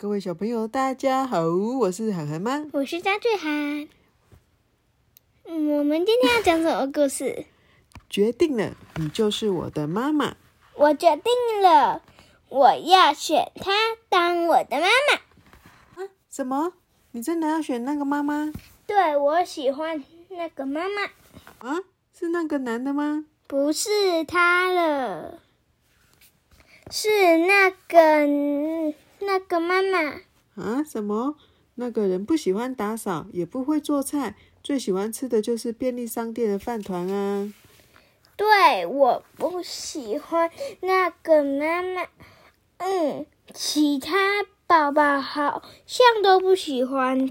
各位小朋友，大家好，我是涵涵妈。我是张俊涵。嗯，我们今天要讲什么故事？决定了，你就是我的妈妈。我决定了，我要选她当我的妈妈。啊？什么？你真的要选那个妈妈？对，我喜欢那个妈妈。啊？是那个男的吗？不是他了，是那个那个妈妈。啊？什么？那个人不喜欢打扫，也不会做菜，最喜欢吃的就是便利商店的饭团啊。对，我不喜欢那个妈妈。嗯，其他宝宝好像都不喜欢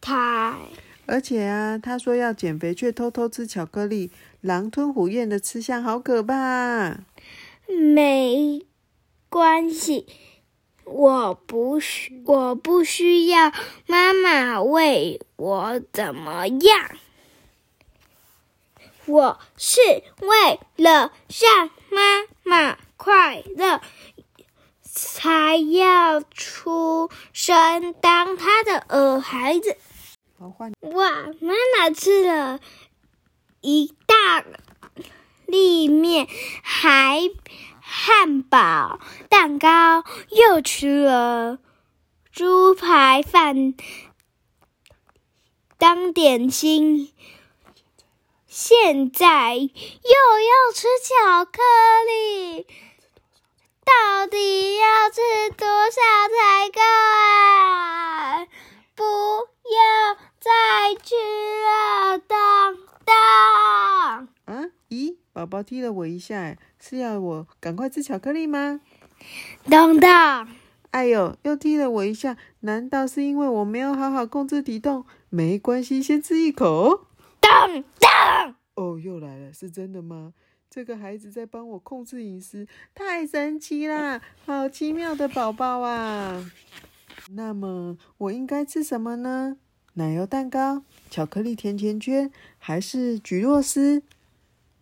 他。而且啊，他说要减肥，却偷偷吃巧克力，狼吞虎咽的吃相，好可怕。没关系，我不需我不需要妈妈为我怎么样，我是为了让妈妈快乐，才要出生当她的儿孩子。哇！妈妈吃了一大粒面，还汉堡、蛋糕，又吃了猪排饭当点心，现在又要吃巧克力，到底要吃多少才够啊？不要！再吃了，当！宝宝踢了我一下，是要我赶快吃巧克力吗？当当！哎呦，又踢了我一下，难道是因为我没有好好控制体重？没关系，先吃一口。当当！哦，又来了，是真的吗？这个孩子在帮我控制饮食，太神奇啦！好奇妙的宝宝啊！那么我应该吃什么呢？奶油蛋糕、巧克力甜甜圈，还是橘若丝？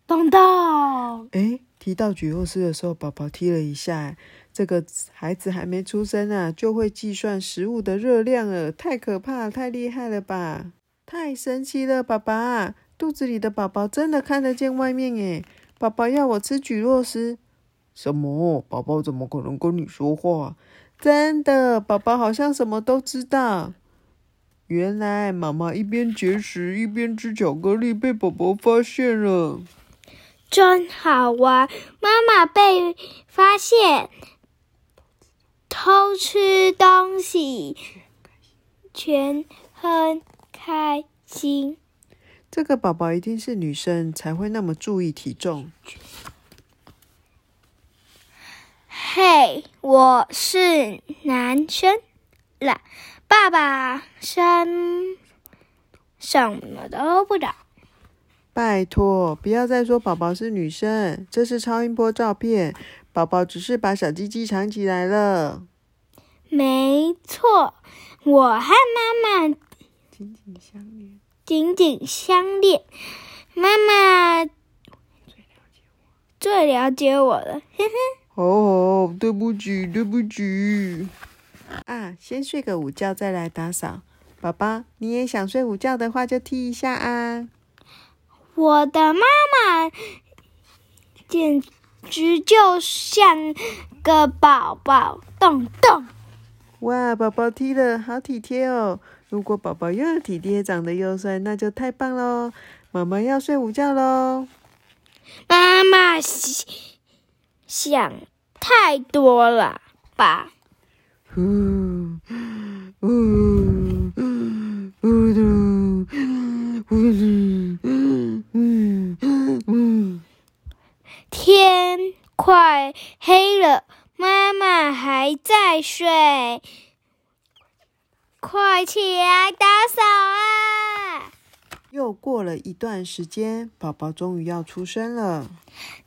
当当！哎，提到菊若丝的时候，宝宝踢了一下。这个孩子还没出生啊，就会计算食物的热量了，太可怕，太厉害了吧？太神奇了，爸爸！肚子里的宝宝真的看得见外面耶！宝宝要我吃菊若丝？什么？宝宝怎么可能跟你说话？真的，宝宝好像什么都知道。原来妈妈一边节食一边吃巧克力，被宝宝发现了，真好玩！妈妈被发现偷吃东西，全很开心。这个宝宝一定是女生，才会那么注意体重。嘿，我是男生啦。爸爸生什么都不懂。拜托，不要再说宝宝是女生，这是超音波照片，宝宝只是把小鸡鸡藏起来了。没错，我和妈妈紧紧相连，紧紧相恋。妈妈最了解我了，嘿嘿。哦，对不起，对不起。啊，先睡个午觉再来打扫。宝宝，你也想睡午觉的话，就踢一下啊。我的妈妈简直就像个宝宝，咚咚。哇，宝宝踢了，好体贴哦。如果宝宝又体贴，长得又帅，那就太棒喽。妈妈要睡午觉喽。妈妈想太多了吧？呜呜呜嘟天快黑了，妈妈还在睡，快起来打扫啊！又过了一段时间，宝宝终于要出生了，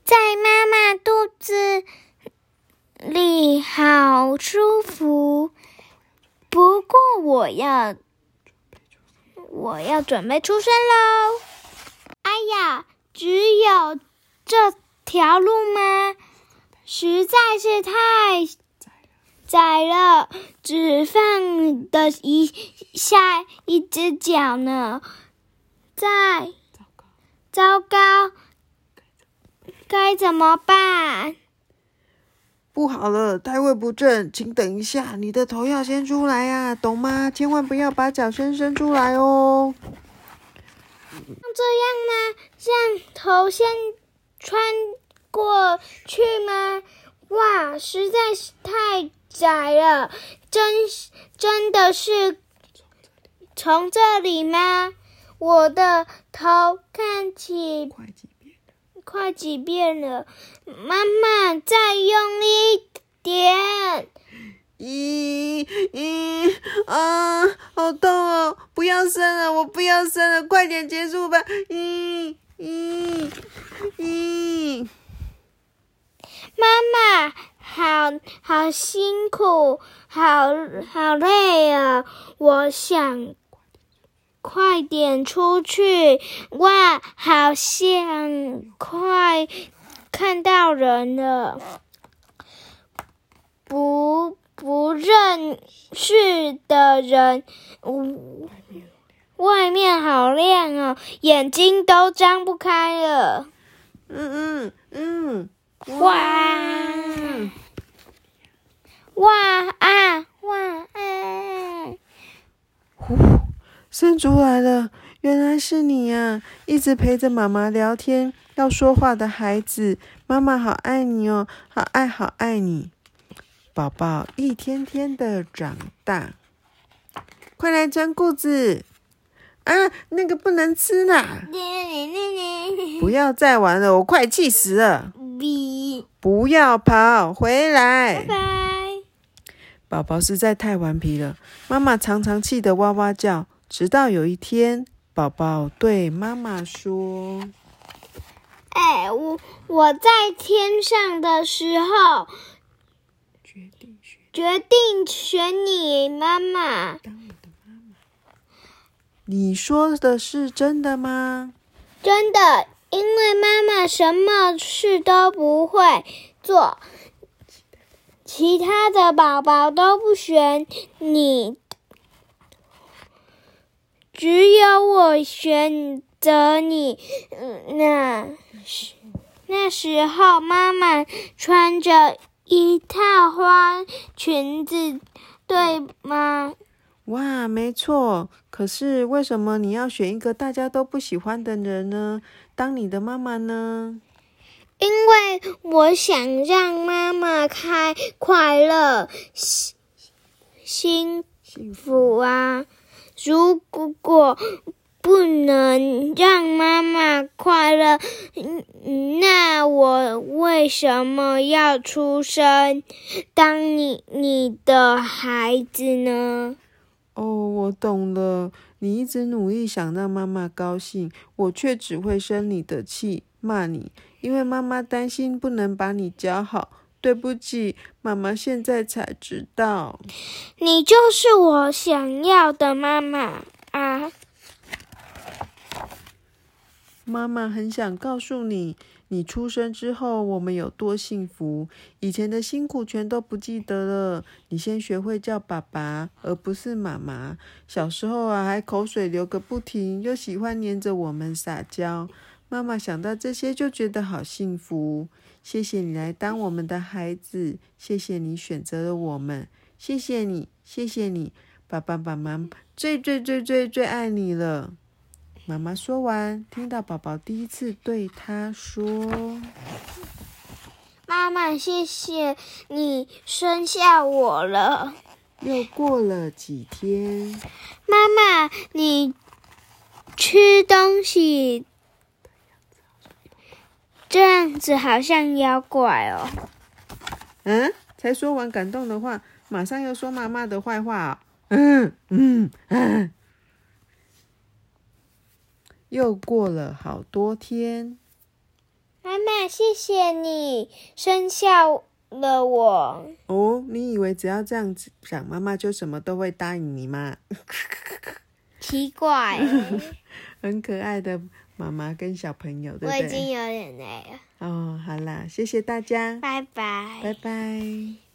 在妈妈肚子。里好舒服，不过我要我要准备出生喽！哎呀，只有这条路吗？实在是太窄了，只放的一下一只脚呢。在，糟糕，该怎么办？不好了，胎位不正，请等一下，你的头要先出来呀，懂吗？千万不要把脚先伸出来哦。这样吗？让头先穿过去吗？哇，实在是太窄了，真真的是从这里吗？我的头看起快几遍？了，妈妈再用力一点。咦咦啊，好痛哦！不要生了，我不要生了，快点结束吧！咦咦咦，妈妈，好好辛苦，好好累啊！我想快点出去。哇，好像快看到人了。不不认识的人，外面好亮哦，眼睛都张不开了。嗯嗯嗯，哇哇啊哇啊！呼，生竹来了，原来是你呀！一直陪着妈妈聊天、要说话的孩子，妈妈好爱你哦，好爱好爱你。宝宝一天天的长大，快来穿裤子啊！那个不能吃啦！不要再玩了，我快气死了！比不要跑，回拜来！拜。宝宝实在太顽皮了，妈妈常常气得哇哇叫。直到有一天，宝宝对妈妈说哎，我我在天上的时候，：“决定选决定选你妈妈。当我的妈妈。”你说的是真的吗？真的，因为妈妈什么事都不会做，其他的宝宝都不选你，只有我选择你。嗯那时那时候，妈妈穿着一套花裙子，对吗？哇，没错。可是为什么你要选一个大家都不喜欢的人呢？当你的妈妈呢？因为我想让妈妈开快乐、幸幸幸。福啊！如果不能让妈妈快乐，嗯那我为什么要出生当你你的孩子呢？哦，我懂了。你一直努力想让妈妈高兴，我却只会生你的气，骂你，因为妈妈担心不能把你教好。对不起，妈妈现在才知道。你就是我想要的妈妈啊！妈妈很想告诉你，你出生之后我们有多幸福，以前的辛苦全都不记得了。你先学会叫爸爸，而不是妈妈。小时候啊，还口水流个不停，又喜欢黏着我们撒娇。妈妈想到这些就觉得好幸福。谢谢你来当我们的孩子，谢谢你选择了我们，谢谢你，谢谢你，爸爸妈妈最最最最最爱你了。妈妈说完，听到宝宝第一次对他说妈妈，谢谢你生下我了。：“又过了几天，妈妈，你吃东西这样子好像妖怪哦。嗯，才说完感动的话，马上又说妈妈的坏话、哦。嗯嗯嗯。又过了好多天，妈妈，谢谢你生下了我。哦，你以为只要这样子想，妈妈就什么都会答应你吗？奇怪，很可爱的妈妈跟小朋友，对不对？我已经有点累了。哦，好啦，谢谢大家，拜拜。拜拜